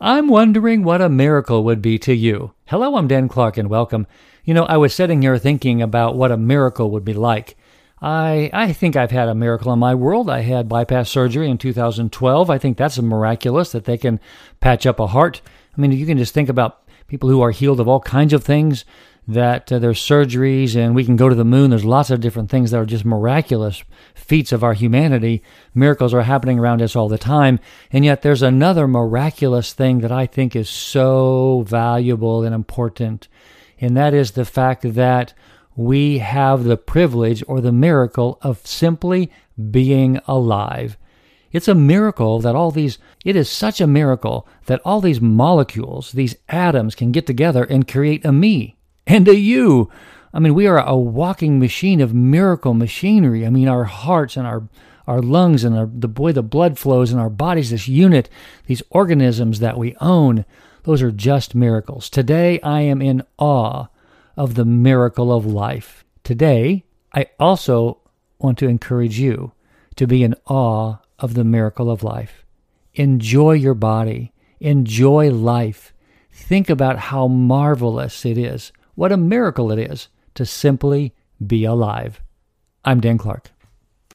I'm wondering what a miracle would be to you. Hello, I'm Dan Clark and welcome. You know, I was sitting here thinking about what a miracle would be like. I I think I've had a miracle in my world. I had bypass surgery in 2012. I think that's miraculous that they can patch up a heart. I mean, you can just think about people who are healed of all kinds of things that uh, there's surgeries and we can go to the moon. There's lots of different things that are just miraculous feats of our humanity. Miracles are happening around us all the time. And yet there's another miraculous thing that I think is so valuable and important. And that is the fact that we have the privilege or the miracle of simply being alive. It's a miracle that all these, it is such a miracle that all these molecules, these atoms can get together and create a me and a you. I mean, we are a walking machine of miracle machinery. I mean, our hearts and our our lungs and our, the way the blood flows in our bodies, this unit, these organisms that we own, those are just miracles. Today, I am in awe of the miracle of life. Today, I also want to encourage you to be in awe of the miracle of life. Enjoy your body, enjoy life. Think about how marvelous it is what a miracle it is to simply be alive. I'm Dan Clark.